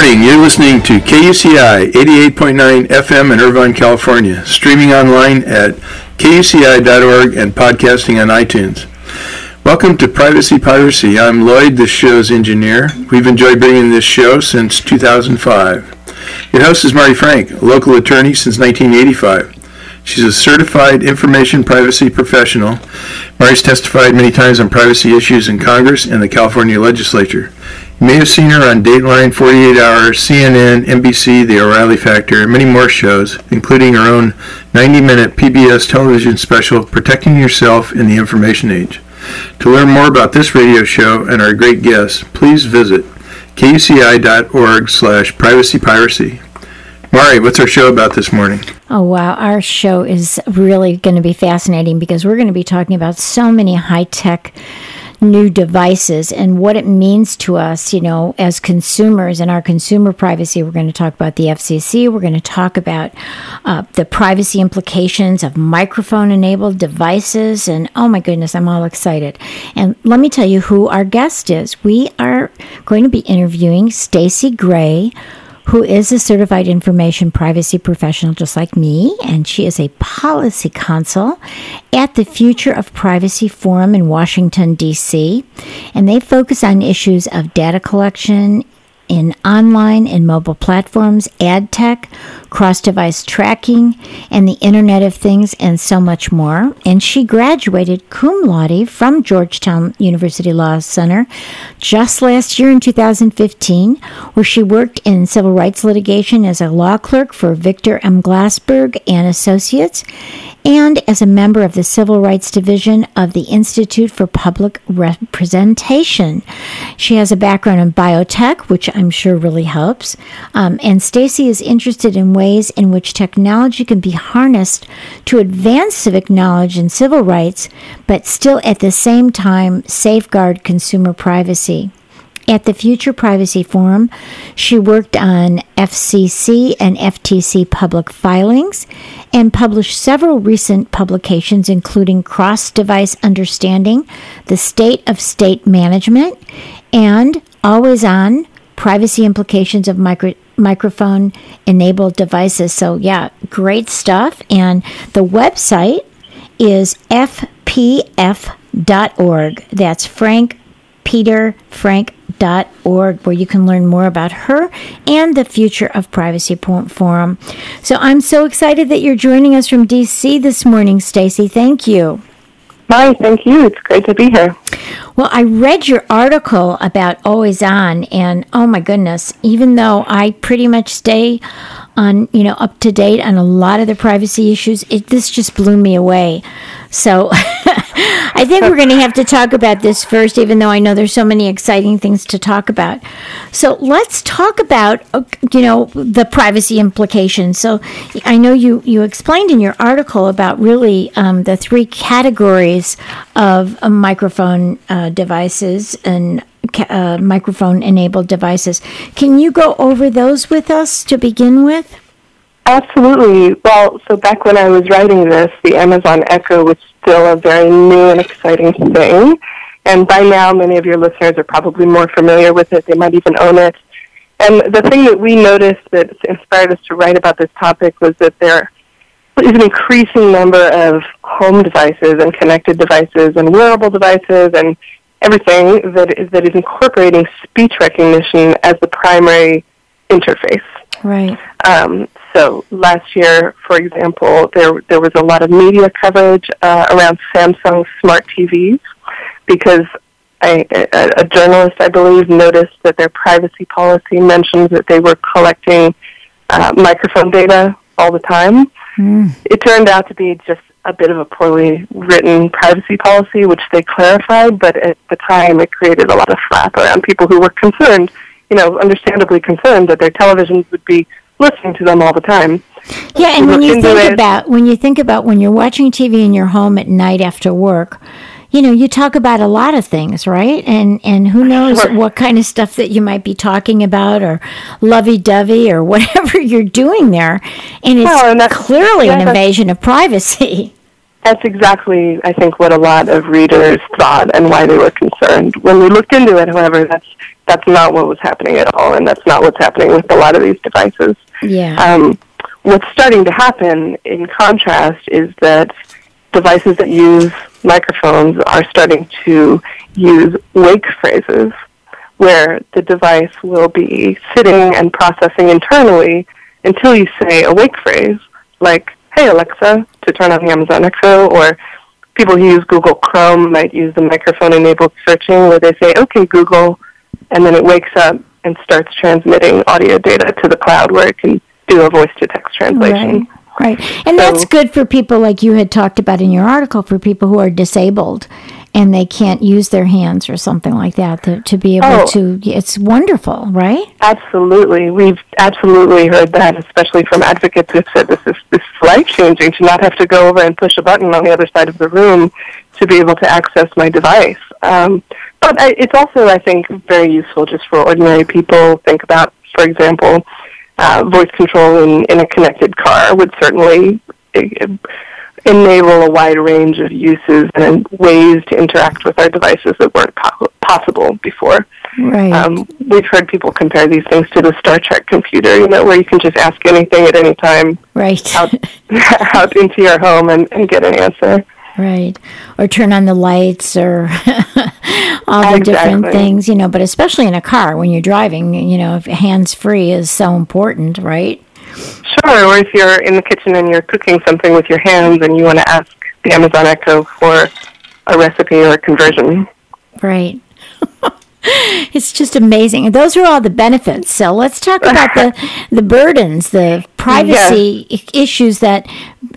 Morning. You're listening to KUCI 88.9 FM in Irvine, California, streaming online at kuci.org and podcasting on iTunes. Welcome to Privacy Piracy. I'm Lloyd, this show's engineer. We've enjoyed bringing in this show since 2005. Your host is Mari Frank, a local attorney since 1985. She's a certified information privacy professional. Mari's testified many times on privacy issues in Congress and the California legislature. You may have seen her on Dateline, 48 Hour, CNN, NBC, The O'Reilly Factor, and many more shows, including her own 90 minute PBS television special, Protecting Yourself in the Information Age. To learn more about this radio show and our great guests, please visit kuci.org slash privacypiracy. Mari, what's our show about this morning? Oh, wow. Our show is really going to be fascinating because we're going to be talking about so many high tech new devices and what it means to us, you know, as consumers and our consumer privacy. We're going to talk about the FCC. We're going to talk about uh, the privacy implications of microphone enabled devices. And oh my goodness, I'm all excited. And let me tell you who our guest is. We are going to be interviewing Stacey Gray who is a certified information privacy professional just like me, and she is a policy consul at the Future of Privacy Forum in Washington, D.C. And they focus on issues of data collection, in online and mobile platforms, ad tech, cross device tracking, and the Internet of Things, and so much more. And she graduated cum laude from Georgetown University Law Center just last year in 2015, where she worked in civil rights litigation as a law clerk for Victor M. Glasberg and Associates and as a member of the Civil Rights Division of the Institute for Public Representation. She has a background in biotech, which I'm sure really helps. Um, and Stacey is interested in ways in which technology can be harnessed to advance civic knowledge and civil rights, but still at the same time safeguard consumer privacy. At the Future Privacy Forum, she worked on FCC and FTC public filings and published several recent publications, including Cross Device Understanding, The State of State Management, and Always On Privacy Implications of Micro- Microphone Enabled Devices. So, yeah, great stuff. And the website is fpf.org. That's Frank Peter Frank org, where you can learn more about her and the Future of Privacy Forum. So I'm so excited that you're joining us from DC this morning, Stacey. Thank you. Hi, thank you. It's great to be here. Well, I read your article about Always On, and oh my goodness, even though I pretty much stay on, you know, up to date on a lot of the privacy issues, it, this just blew me away. So I think we're going to have to talk about this first, even though I know there's so many exciting things to talk about. So let's talk about, uh, you know, the privacy implications. So I know you, you explained in your article about really um, the three categories of uh, microphone uh, devices and uh, microphone enabled devices. Can you go over those with us to begin with? Absolutely. Well, so back when I was writing this, the Amazon Echo was still a very new and exciting thing. And by now, many of your listeners are probably more familiar with it. They might even own it. And the thing that we noticed that inspired us to write about this topic was that there is an increasing number of home devices and connected devices and wearable devices and everything that is, that is incorporating speech recognition as the primary interface. Right. Um, so last year, for example, there there was a lot of media coverage uh, around Samsung smart TVs because I, a, a journalist, I believe, noticed that their privacy policy mentions that they were collecting uh, microphone data all the time. Mm. It turned out to be just a bit of a poorly written privacy policy, which they clarified, but at the time it created a lot of flap around people who were concerned, you know, understandably concerned that their televisions would be listening to them all the time. Yeah, and when you think it. about when you think about when you're watching TV in your home at night after work, you know, you talk about a lot of things, right? And and who knows Sure. what kind of stuff that you might be talking about or lovey-dovey or whatever you're doing there. And it's Well, and clearly yeah, an invasion of privacy. That's exactly, I think, what a lot of readers thought and why they were concerned. When we looked into it, however, that's that's not what was happening at all, and that's not what's happening with a lot of these devices. Yeah. Um, what's starting to happen, in contrast, is that devices that use microphones are starting to use wake phrases, where the device will be sitting and processing internally until you say a wake phrase, like "Hey Alexa" to turn on the Amazon Echo, or people who use Google Chrome might use the microphone-enabled searching, where they say "Okay Google," and then it wakes up and starts transmitting audio data to the cloud, where it can do a voice-to-text translation. Right. Right. And that's good for people like you had talked about in your article for people who are disabled and they can't use their hands or something like that to, to be able Oh. to it's wonderful, right? Absolutely, we've absolutely heard that, especially from advocates who've said this is this is life changing to not have to go over and push a button on the other side of the room to be able to access my device. Um, but I, it's also, I think, very useful just for ordinary people. Think about, for example, uh, voice control in, in a connected car would certainly uh, enable a wide range of uses and ways to interact with our devices that weren't po- possible before. Right. Um, we've heard people compare these things to the Star Trek computer, you know, where you can just ask anything at any time right. out, out into your home and, and get an answer. Right. Or turn on the lights or all the different things, you know, but especially in a car when you're driving, you know, if hands free is so important, right? Sure, or if you're in the kitchen and you're cooking something with your hands and you want to ask the Amazon Echo for a recipe or a conversion. Right. it's just amazing. Those are all the benefits. So let's talk about the the burdens, the privacy issues that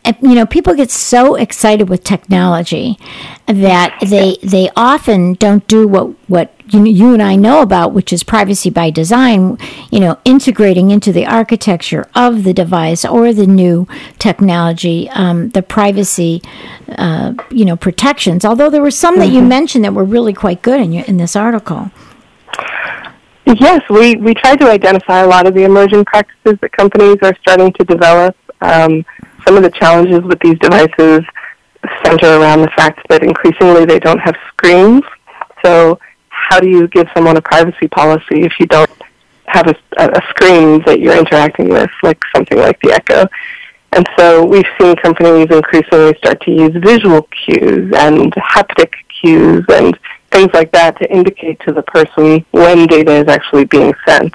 uh, you know, people get so excited with technology that they they often don't do what what you, you and I know about, which is privacy by design, you know, integrating into the architecture of the device or the new technology, um, the privacy, uh, you know, protections. Although there were some that you mentioned that were really quite good in your, in this article. Yes, we, we try to identify a lot of the emerging practices that companies are starting to develop. Um, some of the challenges with these devices center around the fact that increasingly they don't have screens. So how do you give someone a privacy policy if you don't have a, a screen that you're interacting with, like something like the Echo? And so we've seen companies increasingly start to use visual cues and haptic cues and things like that to indicate to the person when data is actually being sent.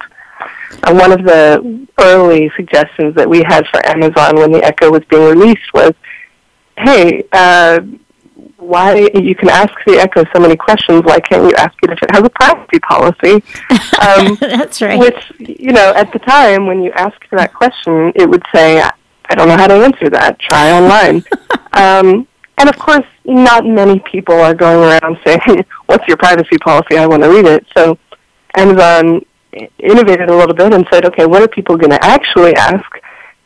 And one of the early suggestions that we had for Amazon when the Echo was being released was, hey, uh, why you can ask the Echo so many questions, why can't you ask it if it has a privacy policy? Um, That's right. which, you know, at the time when you asked for that question, it would say, I don't know how to answer that. Try online. um, and of course, not many people are going around saying, what's your privacy policy? I want to read it. So Amazon innovated a little bit and said, okay, what are people going to actually ask?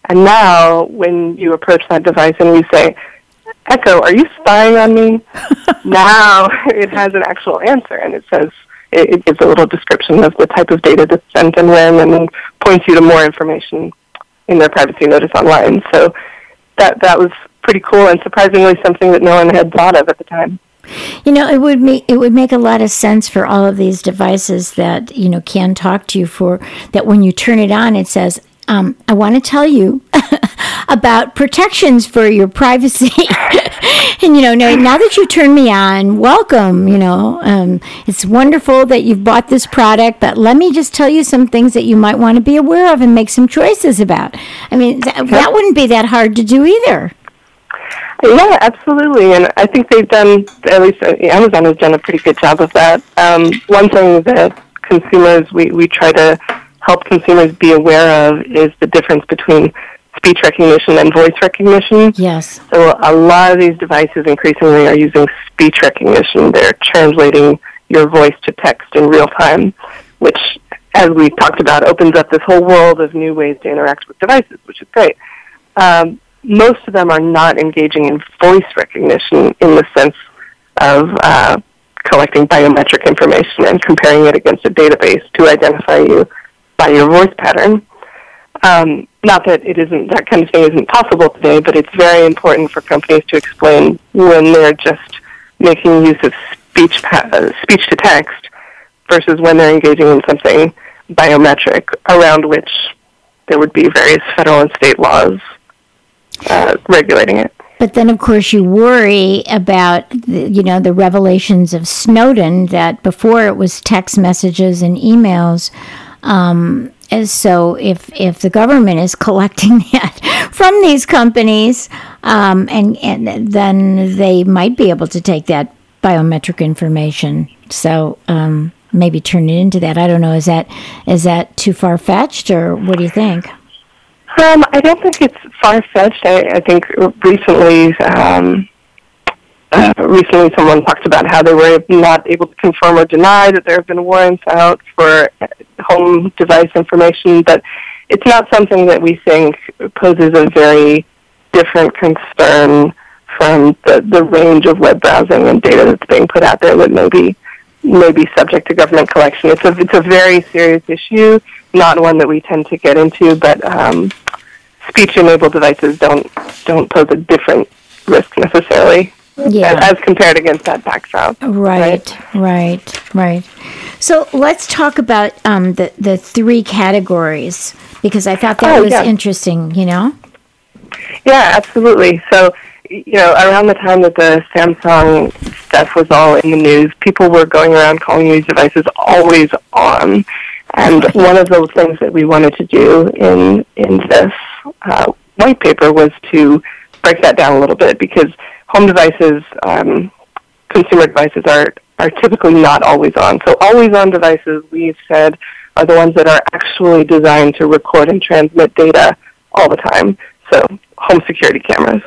And now when you approach that device and you say, Echo, are you spying on me? now it has an actual answer and it says, it, it gives a little description of the type of data that's sent and when and points you to more information in their privacy notice online. So that, that was pretty cool and surprisingly something that no one had thought of at the time. You know, it would make it would make a lot of sense for all of these devices that you know can talk to you for that when you turn it on, it says, um, "I want to tell you about protections for your privacy." and you know, now, now that you turn me on, welcome. You know, um, it's wonderful that you've bought this product, but let me just tell you some things that you might want to be aware of and make some choices about. I mean, that, that wouldn't be that hard to do either. Yeah, absolutely, and I think they've done at least uh, Amazon has done a pretty good job of that. Um, one thing that consumers we we try to help consumers be aware of is the difference between speech recognition and voice recognition. Yes. So a lot of these devices increasingly are using speech recognition. They're translating your voice to text in real time, which, as we talked about, opens up this whole world of new ways to interact with devices, which is great. um, most of them are not engaging in voice recognition in the sense of uh, collecting biometric information and comparing it against a database to identify you by your voice pattern. Um, not that it isn't that kind of thing isn't possible today, but it's very important for companies to explain when they're just making use of speech pa- uh, speech to text versus when they're engaging in something biometric around which there would be various federal and state laws uh, regulating it. But then, of course, you worry about the, you know the revelations of Snowden that before it was text messages and emails. Um, and so, if if the government is collecting that from these companies, um, and and then they might be able to take that biometric information. So um, maybe turn it into that. I don't know. Is that is that too far fetched, or what do you think? Um, I don't think it's far fetched. I, I think recently, um, uh, recently someone talked about how they were not able to confirm or deny that there have been warrants out for home device information, but it's not something that we think poses a very different concern from the, the range of web browsing and data that's being put out there that may be, may be subject to government collection. It's a, it's a very serious issue, not one that we tend to get into, but um, speech-enabled devices don't don't pose a different risk necessarily Yeah. as compared against that backdrop. Right, right, right. So let's talk about um, the the three categories because I thought that Oh, was yeah. interesting. You know. Yeah, absolutely. So, you know, around the time that the Samsung stuff was all in the news, people were going around calling these devices always on. And one of those things that we wanted to do in in this uh, white paper was to break that down a little bit because home devices, um, consumer devices, are are typically not always on. So always on devices, we've said, are the ones that are actually designed to record and transmit data all the time. So home security cameras,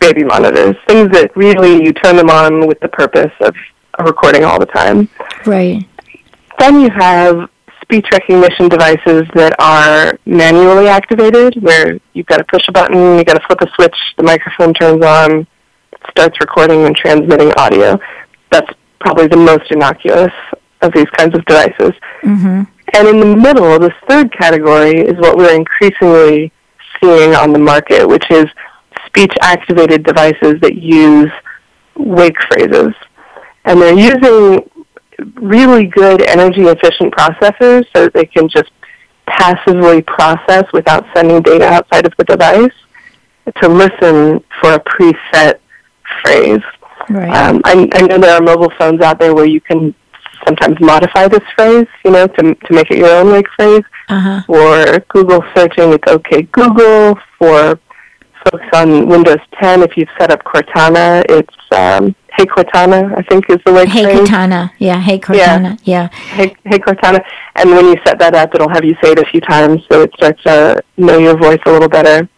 baby monitors, things that really you turn them on with the purpose of of recording all the time. Right. Then you have speech recognition devices that are manually activated, where you've got to push a button, you've got to flip a switch, the microphone turns on, starts recording and transmitting audio. That's probably the most innocuous of these kinds of devices. Mm-hmm. And in the middle, this third category is what we're increasingly seeing on the market, which is speech-activated devices that use wake phrases. And they're using really good energy-efficient processors so that they can just passively process without sending data outside of the device to listen for a preset phrase. Right. Um, I, I know there are mobile phones out there where you can sometimes modify this phrase, you know, to to make it your own wake phrase. Uh huh. For Google searching, it's OK Google. For folks on Windows 10, if you've set up Cortana, it's um, Hey Cortana, I think is the wake Hey phrase. Cortana. Yeah. Hey Cortana. Yeah. Hey, hey Cortana. And when you set that up, it'll have you say it a few times so it starts to know your voice a little better.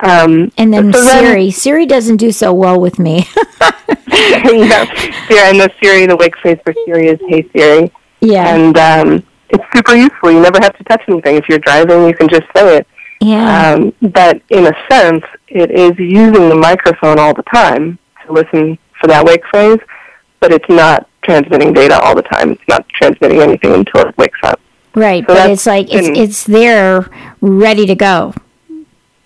Um, And then so Siri. Siri doesn't do so well with me. know, yeah, and the Siri, the wake phrase for Siri is Hey Siri. yeah. and um, it's super useful. You never have to touch anything. If you're driving, you can just say it. yeah. Um, but in a sense, it is using the microphone all the time to listen for that wake phrase, but it's not transmitting data all the time. It's not transmitting anything until it wakes up. right. so but it's like it's been- it's there, ready to go.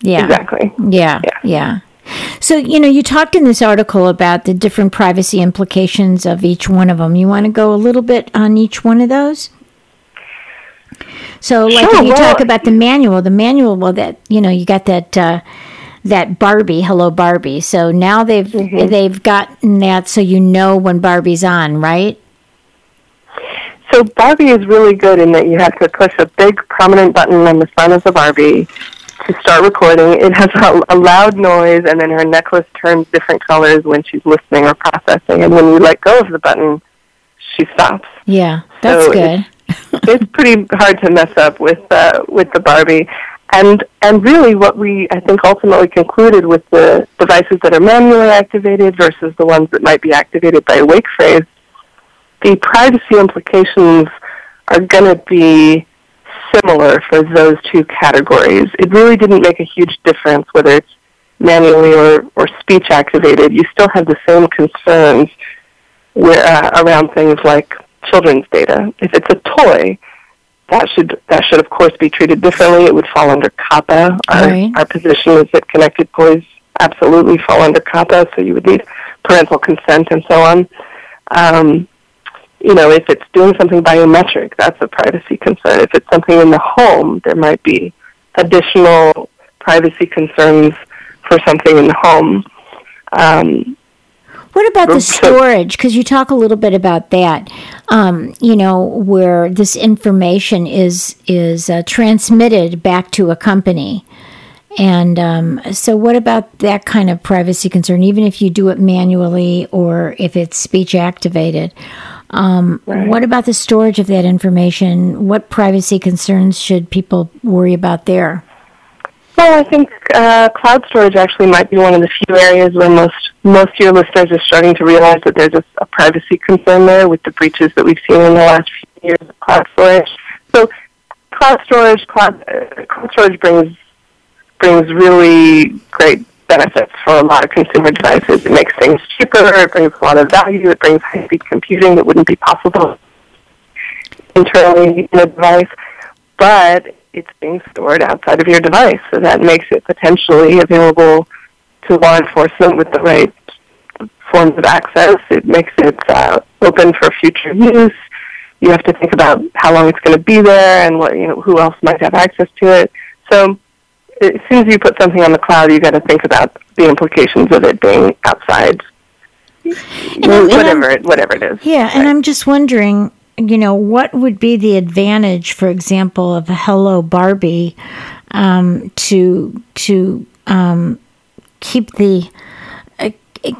Yeah. Exactly. Yeah, Yeah. yeah. So, you know, you talked in this article about the different privacy implications of each one of them. You want to go a little bit on each one of those? So, like, Sure, you well- talk about the manual, the manual, well, that you know, you got that uh, that Barbie, hello Barbie. So now they've Mm-hmm. they've gotten that, so you know when Barbie's on, right? So Barbie is really good in that you have to push a big prominent button on the front of the Barbie to start recording. It has a, a loud noise, and then her necklace turns different colors when she's listening or processing. And when you let go of the button, she stops. Yeah, that's So good. it's pretty hard to mess up with uh, with the Barbie. And and really, what we I think ultimately concluded with the devices that are manually activated versus the ones that might be activated by a wake phrase, the privacy implications are going to be similar for those two categories. It really didn't make a huge difference whether it's manually or, or speech activated. You still have the same concerns where, uh, around things like children's data. If it's a toy, that should that should of course be treated differently. It would fall under COPPA. Our, Right. our position is that connected toys absolutely fall under COPPA, so you would need parental consent and so on. Um, you know, if it's doing something biometric, that's a privacy concern. If it's something in the home, there might be additional privacy concerns for something in the home. Um, What about the storage? Because you talk a little bit about that. Um, you know, where this information is is uh, transmitted back to a company, and um, so what about that kind of privacy concern? Even if you do it manually or if it's speech activated, um, Right. what about the storage of that information? What privacy concerns should people worry about there? Well, I think uh, cloud storage actually might be one of the few areas where most most of your listeners are starting to realize that there's a, a privacy concern there with the breaches that we've seen in the last few years of cloud storage. So, cloud storage, cloud, uh, cloud storage brings brings really great benefits for a lot of consumer devices. It makes things cheaper. It brings a lot of value. It brings high speed computing that wouldn't be possible internally in a device, but it's being stored outside of your device, so that makes it potentially available to law enforcement with the right forms of access. It makes it uh, open for future use. You have to think about how long it's going to be there and what you know who else might have access to it. So as soon as you put something on the cloud, you got to think about the implications of it being outside. And whatever it, whatever it is. Yeah, and I'm just wondering, you know, what would be the advantage, for example, of Hello Barbie um, to to um, keep the uh,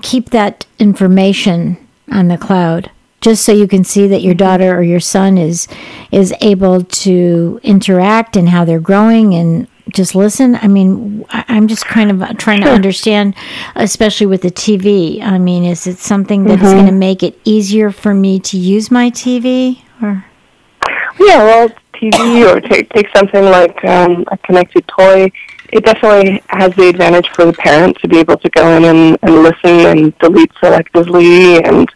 keep that information on the cloud, just so you can see that your daughter or your son is is able to interact and how they're growing and just listen. I mean, I'm just kind of trying to understand, especially with the TV. I mean, is it something that is going to make it easier for me to use my TV? Or Yeah, well, TV or take take something like um, a connected toy. It definitely has the advantage for the parent to be able to go in and, and listen and delete selectively and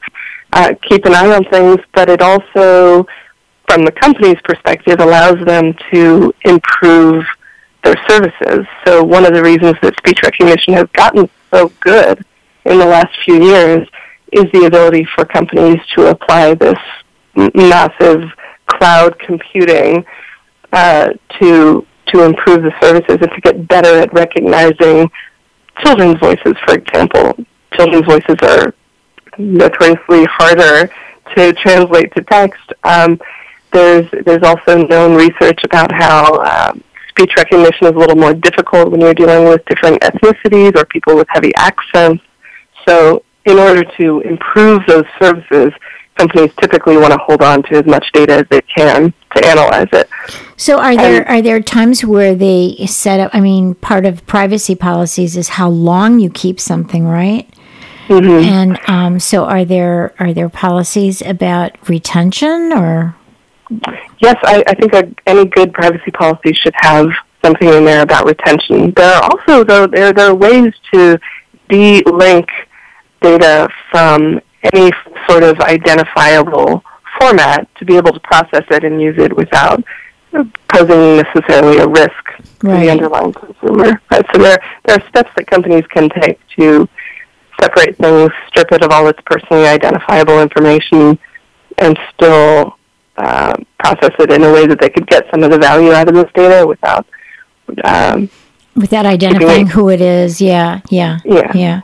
uh, keep an eye on things. But it also, from the company's perspective, allows them to improve their services. So one of the reasons that speech recognition has gotten so good in the last few years is the ability for companies to apply this massive cloud computing uh, to to improve the services and to get better at recognizing children's voices. For example, children's voices are notoriously harder to translate to text. Um, there's there's also known research about how um, speech recognition is a little more difficult when you're dealing with different ethnicities or people with heavy accents. So, in order to improve those services, companies typically want to hold on to as much data as they can to analyze it. so, are there And- are there times where they set up? I mean, part of privacy policies is how long you keep something, right? Mm-hmm. And um, so, are there are there policies about retention or? Yes, I, I think a, any good privacy policy should have something in there about retention. There are also though there there are ways to de-link data from any sort of identifiable format to be able to process it and use it without posing necessarily a risk to the underlying consumer. Right? So there there are steps that companies can take to separate things, strip it of all its personally identifiable information, and still uh, process it in a way that they could get some of the value out of this data without. Um, Without identifying who it is, yeah, yeah, Yeah. yeah.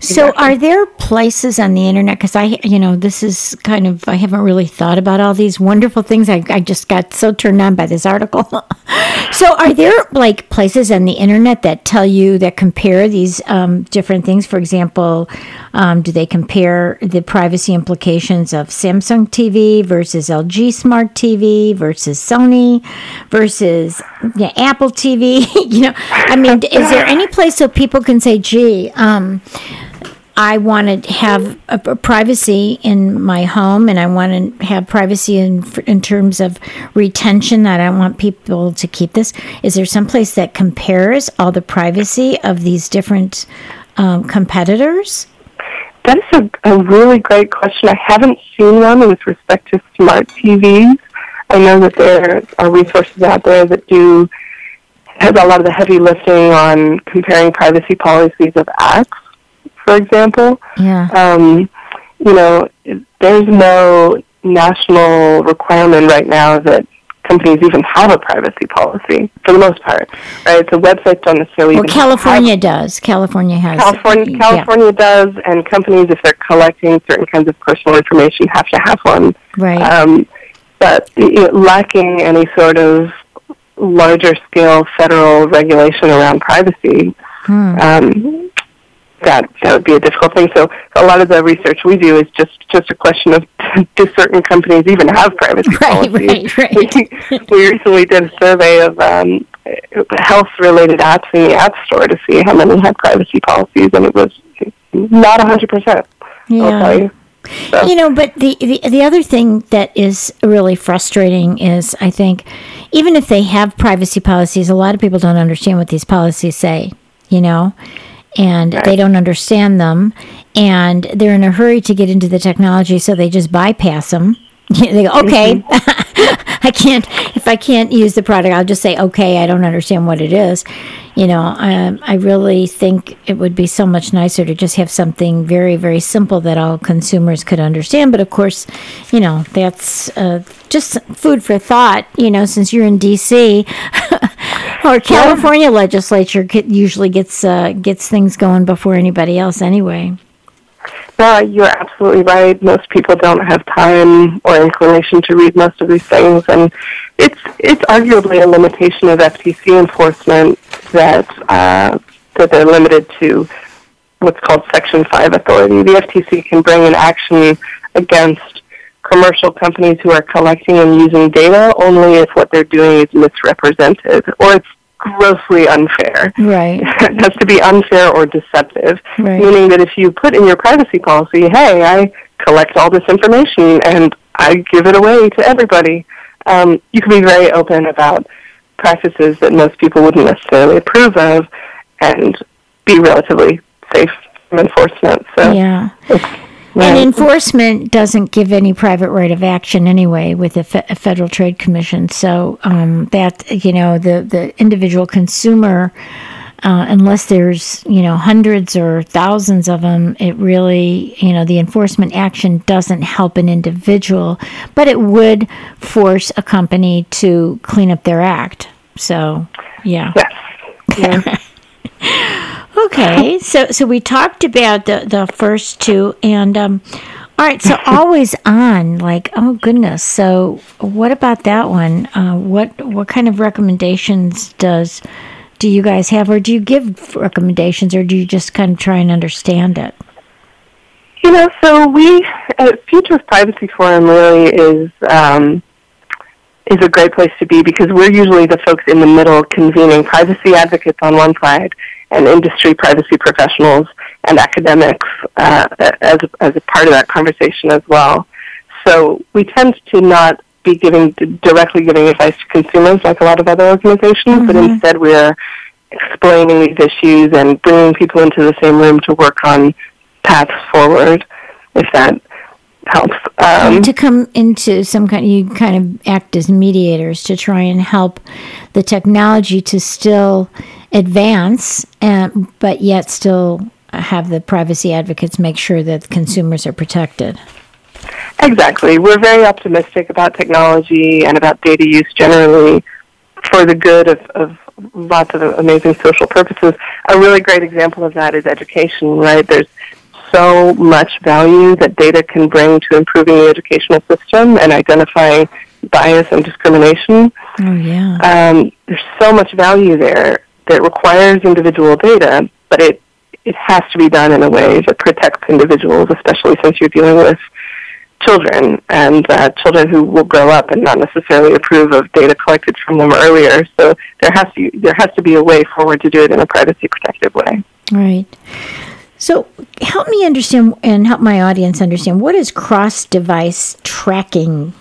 So, are there places on the internet? Because I, you know, this is kind of I haven't really thought about all these wonderful things. I, I just got so turned on by this article. so, are there like places on the internet that tell you that compare these um, different things? For example, um, do they compare the privacy implications of Samsung TV versus LG Smart TV versus Sony versus yeah, Apple TV? you know, I mean, is there any place so people can say, "Gee, um, I want to have a, a privacy in my home, and I want to have privacy in in terms of retention. That I want people to keep this. Is there some place that compares all the privacy of these different um, competitors? That is a, a really great question. I haven't seen one with respect to smart TVs. I know that there are resources out there that do has a lot of the heavy lifting on comparing privacy policies of apps, for example. Yeah. Um, you know, there's no national requirement right now that companies even have a privacy policy for the most part, right? So websites don't necessarily. Well, California does. California has. California, yeah. California does, and companies, if they're collecting certain kinds of personal information, have to have one. Right. Um, but you know, lacking any sort of larger scale federal regulation around privacy, Hmm. um, that that would be a difficult thing. So a lot of the research we do is just just a question of do certain companies even have privacy Right, policies? right, right. We, we recently did a survey of um, health related apps in the App Store to see how many had privacy policies, and it was not a hundred percent. I'll Yeah. You. So, You know, but the, the the other thing that is really frustrating is I think even if they have privacy policies, a lot of people don't understand what these policies say. You know, and they don't understand them, and they're in a hurry to get into the technology, so they just bypass them. they go, okay, mm-hmm. I can't. If I can't use the product, I'll just say, okay, I don't understand what it is. You know, um, I really think it would be so much nicer to just have something very, very simple that all consumers could understand. But of course, you know, that's uh, just food for thought. You know, since you're in D.C. or California legislature usually gets uh, gets things going before anybody else anyway. No, you're absolutely right. Most people don't have time or inclination to read most of these things, and it's it's arguably a limitation of FTC enforcement that uh, that they're limited to what's called Section Five authority. The FTC can bring an action against commercial companies who are collecting and using data only if what they're doing is misrepresented or it's grossly unfair Right. it has to be unfair or deceptive, Right. meaning that if you put in your privacy policy, hey, I collect all this information and I give it away to everybody, um, you can be very open about practices that most people wouldn't necessarily approve of and be relatively safe from enforcement. So, Yeah. It's- And enforcement doesn't give any private right of action anyway with the Fe- Federal Trade Commission. So um, that you know the the individual consumer, uh, unless there's you know hundreds or thousands of them, it really you know the enforcement action doesn't help an individual, but it would force a company to clean up their act. So yeah. yes. Yeah. Okay, so so we talked about the the first two, and um, all right. So always on, like oh goodness. So what about that one? Uh, what what kind of recommendations does do you guys have, or do you give recommendations, or do you just kind of try and understand it? You know, so we uh, Future of Privacy Forum really is um, is a great place to be because we're usually the folks in the middle convening privacy advocates on one side and industry privacy professionals and academics uh, as as a part of that conversation as well. So we tend to not be giving directly giving advice to consumers like a lot of other organizations, but instead we're explaining these issues and bringing people into the same room to work on paths forward, if that helps. Um, to come into some kind, you kind of act as mediators to try and help the technology to still advance, and, but yet still have the privacy advocates make sure that consumers are protected. Exactly. We're very optimistic about technology and about data use generally for the good of, of lots of amazing social purposes. A really great example of that is education, right? There's so much value that data can bring to improving the educational system and identifying bias and discrimination. Oh yeah, Um, there's so much value there that requires individual data, but it it has to be done in a way that protects individuals, especially since you're dealing with children and uh, children who will grow up and not necessarily approve of data collected from them earlier. So there has to there has to be a way forward to do it in a privacy protective way. right. So, help me understand and help my audience understand what is cross device tracking?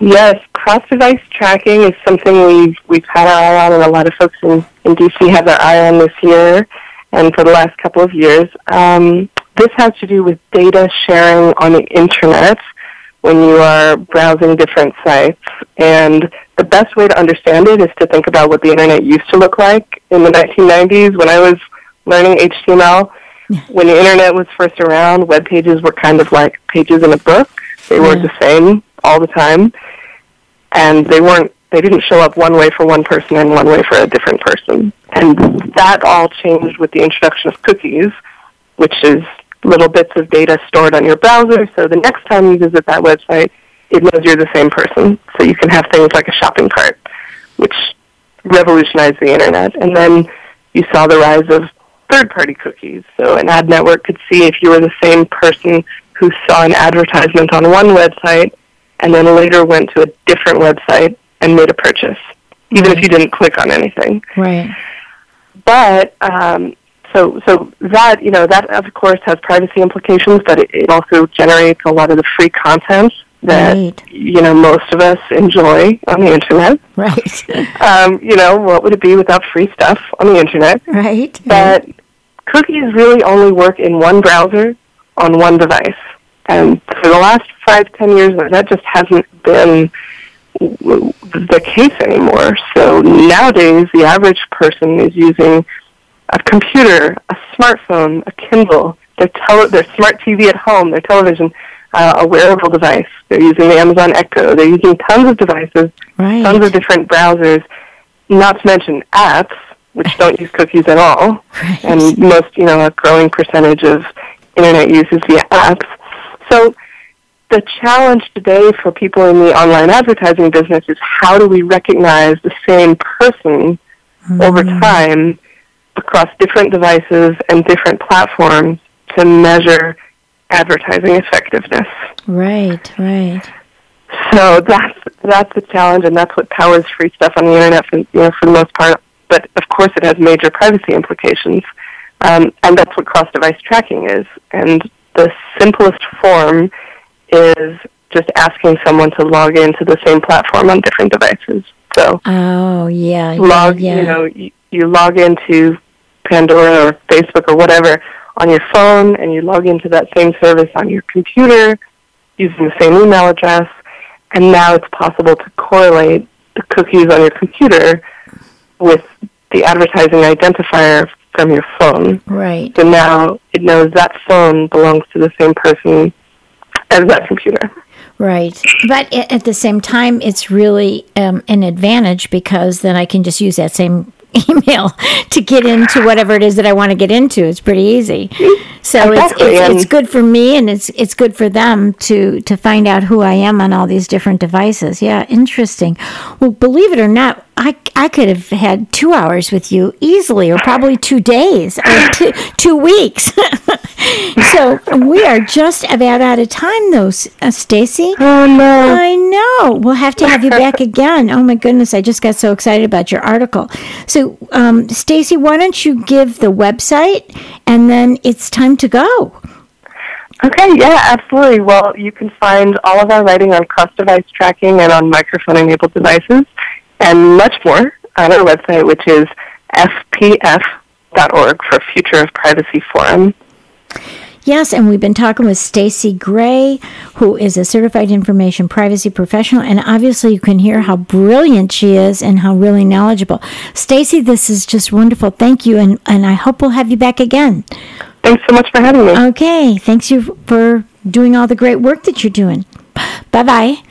Yes, cross device tracking is something we've, we've had our eye on, and a lot of folks in, in DC have their eye on this year and for the last couple of years. Um, this has to do with data sharing on the internet when you are browsing different sites. And the best way to understand it is to think about what the internet used to look like in the 1990s when I was learning HTML. When the internet was first around, web pages were kind of like pages in a book. They yeah. were the same all the time. And they weren't they didn't show up one way for one person and one way for a different person. And that all changed with the introduction of cookies, which is little bits of data stored on your browser. So the next time you visit that website, it knows you're the same person. So you can have things like a shopping cart, which revolutionized the internet. And then you saw the rise of third-party cookies. So an ad network could see if you were the same person who saw an advertisement on one website and then later went to a different website and made a purchase, even right. if you didn't click on anything. Right. But um, so so that you know that of course has privacy implications, but it, it also generates a lot of the free content that right. you know most of us enjoy on the internet. Right. um, you know, what would it be without free stuff on the internet? Right. But right. Cookies really only work in one browser on one device, and for the last five ten years, that just hasn't been the case anymore. So nowadays, the average person is using a computer, a smartphone, a Kindle, their, tele- their smart TV at home, their television, uh, a wearable device. They're using the Amazon Echo. They're using tons of devices, right. tons of different browsers, not to mention apps, which don't use cookies at all. Right. And most, you know, a growing percentage of internet use is via apps. So the challenge today for people in the online advertising business is how do we recognize the same person mm. over time across different devices and different platforms to measure advertising effectiveness. Right, right. So that's that's the challenge, and that's what powers free stuff on the internet, for, you know, for the most part. But of course, it has major privacy implications, um, and that's what cross-device tracking is. And the simplest form is just asking someone to log into the same platform on different devices. So, oh yeah, log. Yeah. You know, you, you log into Pandora or Facebook or whatever on your phone, and you log into that same service on your computer using the same email address. And now it's possible to correlate the cookies on your computer with the advertising identifier from your phone. Right. So now it knows that phone belongs to the same person as that computer. Right. But at the same time, it's really um, an advantage because then I can just use that same email to get into whatever it is that I want to get into. It's pretty easy. So exactly. it's, it's, it's good for me and it's it's good for them to to find out who I am on all these different devices. Yeah, interesting. Well, believe it or not, I, I could have had two hours with you easily, or probably two days, or two, two weeks. so we are just about out of time, though, uh, Stacey. Oh no! I know. We'll have to have you back again. Oh my goodness! I just got so excited about your article. So, um, Stacey, why don't you give the website, and then it's time to go. Okay, yeah, absolutely. Well, you can find all of our writing on cross-device tracking and on microphone-enabled devices and much more on our website, which is fpf.org for Future of Privacy Forum. Yes, and we've been talking with Stacey Gray, who is a certified information privacy professional, and obviously you can hear how brilliant she is and how really knowledgeable. Stacey, this is just wonderful. Thank you, and, and I hope we'll have you back again. Thanks so much for having me. Okay, thanks you for doing all the great work that you're doing. Bye bye.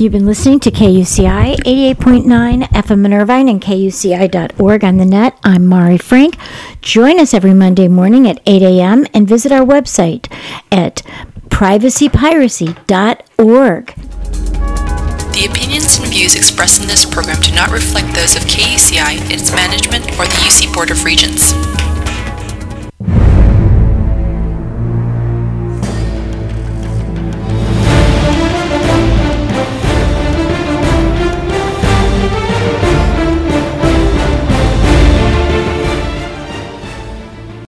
You've been listening to KUCI 88.9 FM in Irvine and KUCI.org on the net. I'm Mari Frank. Join us every Monday morning at 8 a.m. and visit our website at privacypiracy.org. The opinions and views expressed in this program do not reflect those of KUCI, its management, or the UC Board of Regents.